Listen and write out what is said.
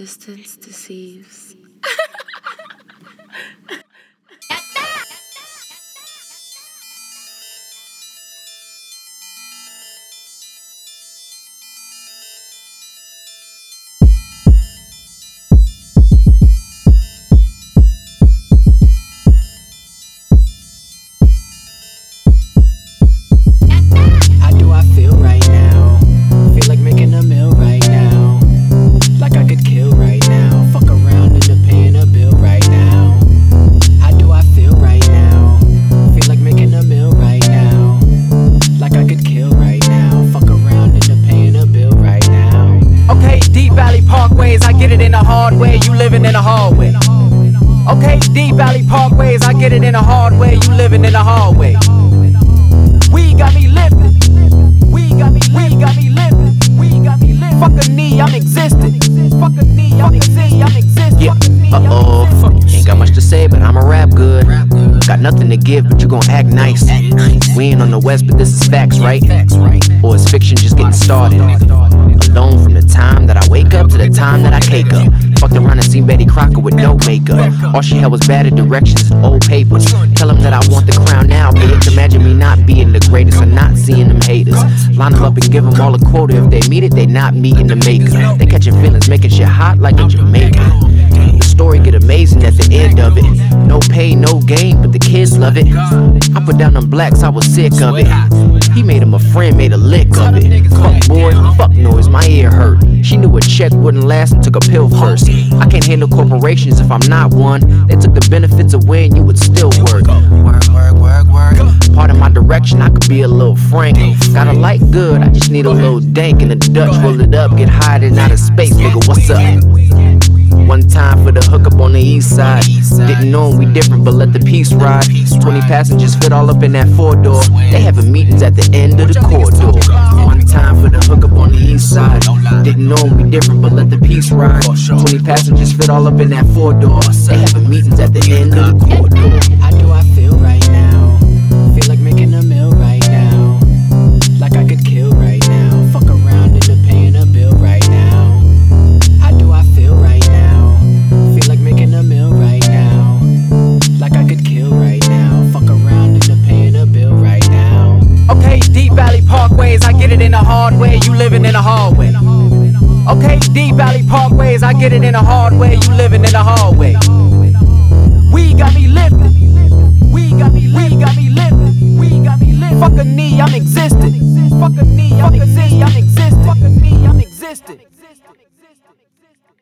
Distance deceives. Deep Valley Parkways, I get it in a hard way. You living in a hallway. We got me lifted. We got me, we got me lifted. We got me lifted. Fuck a knee, I'm existing. Fuck a knee, I'm existing. I'm existing. Yeah, uh oh. Ain't got much to say, but I'ma rap good. Got nothing to give, but you gon' act nice. We ain't on the west, but this is facts, right? Or is fiction just getting started? Alone from the the time that I cake up. Fucked around and seen Betty Crocker with no makeup. All she had was bad directions and old papers. Tell them that I want the crown now, bitch. Imagine me not being the greatest or not seeing them haters. Line them up and give them all a quota. If they meet it, they not meeting the maker. They catching feelings, making shit hot like a Jamaican. The story get amazing at the end of it. No pay, no gain, but the kids love it. I put down them blacks, I was sick of it. He made him a friend, made a lick of it. Fuck She knew a check wouldn't last and took a pill first. I can't handle corporations if I'm not one. They took the benefits away and you would still work. Work, work, work, work. Part of my direction, I could be a little frank. Got a light good, I just need a little dank. And the Dutch roll it up, get high and out of space, nigga. What's up? One time for the hookup on the east side. Didn't know we different, but let the peace ride. 20 passengers fit all up in that four door. They having meetings at the end of the corridor. One time for the hookup on the east side. Didn't know we different, but let the peace ride. 20 passengers fit all up in that four door. They having meetings at the end of the corridor. How do I feel right now? Feel like making a meal right now. Like I could kill right now. Fuck around end paying a bill right now. How do I feel right now? Feel like making a meal right now. Like I could kill right now. Fuck around end paying a bill right now. Okay, Deep Valley Parkways, I get it in a hard way. You living in a hallway. Deep Valley Parkways, I get it in a hard way. You living in a hallway. We got me lifted. We got me, we got me lifted. We got me lifted. Fuck a knee, I'm existing. Fuck a knee, I'm existing. Fuck a knee, I'm existing.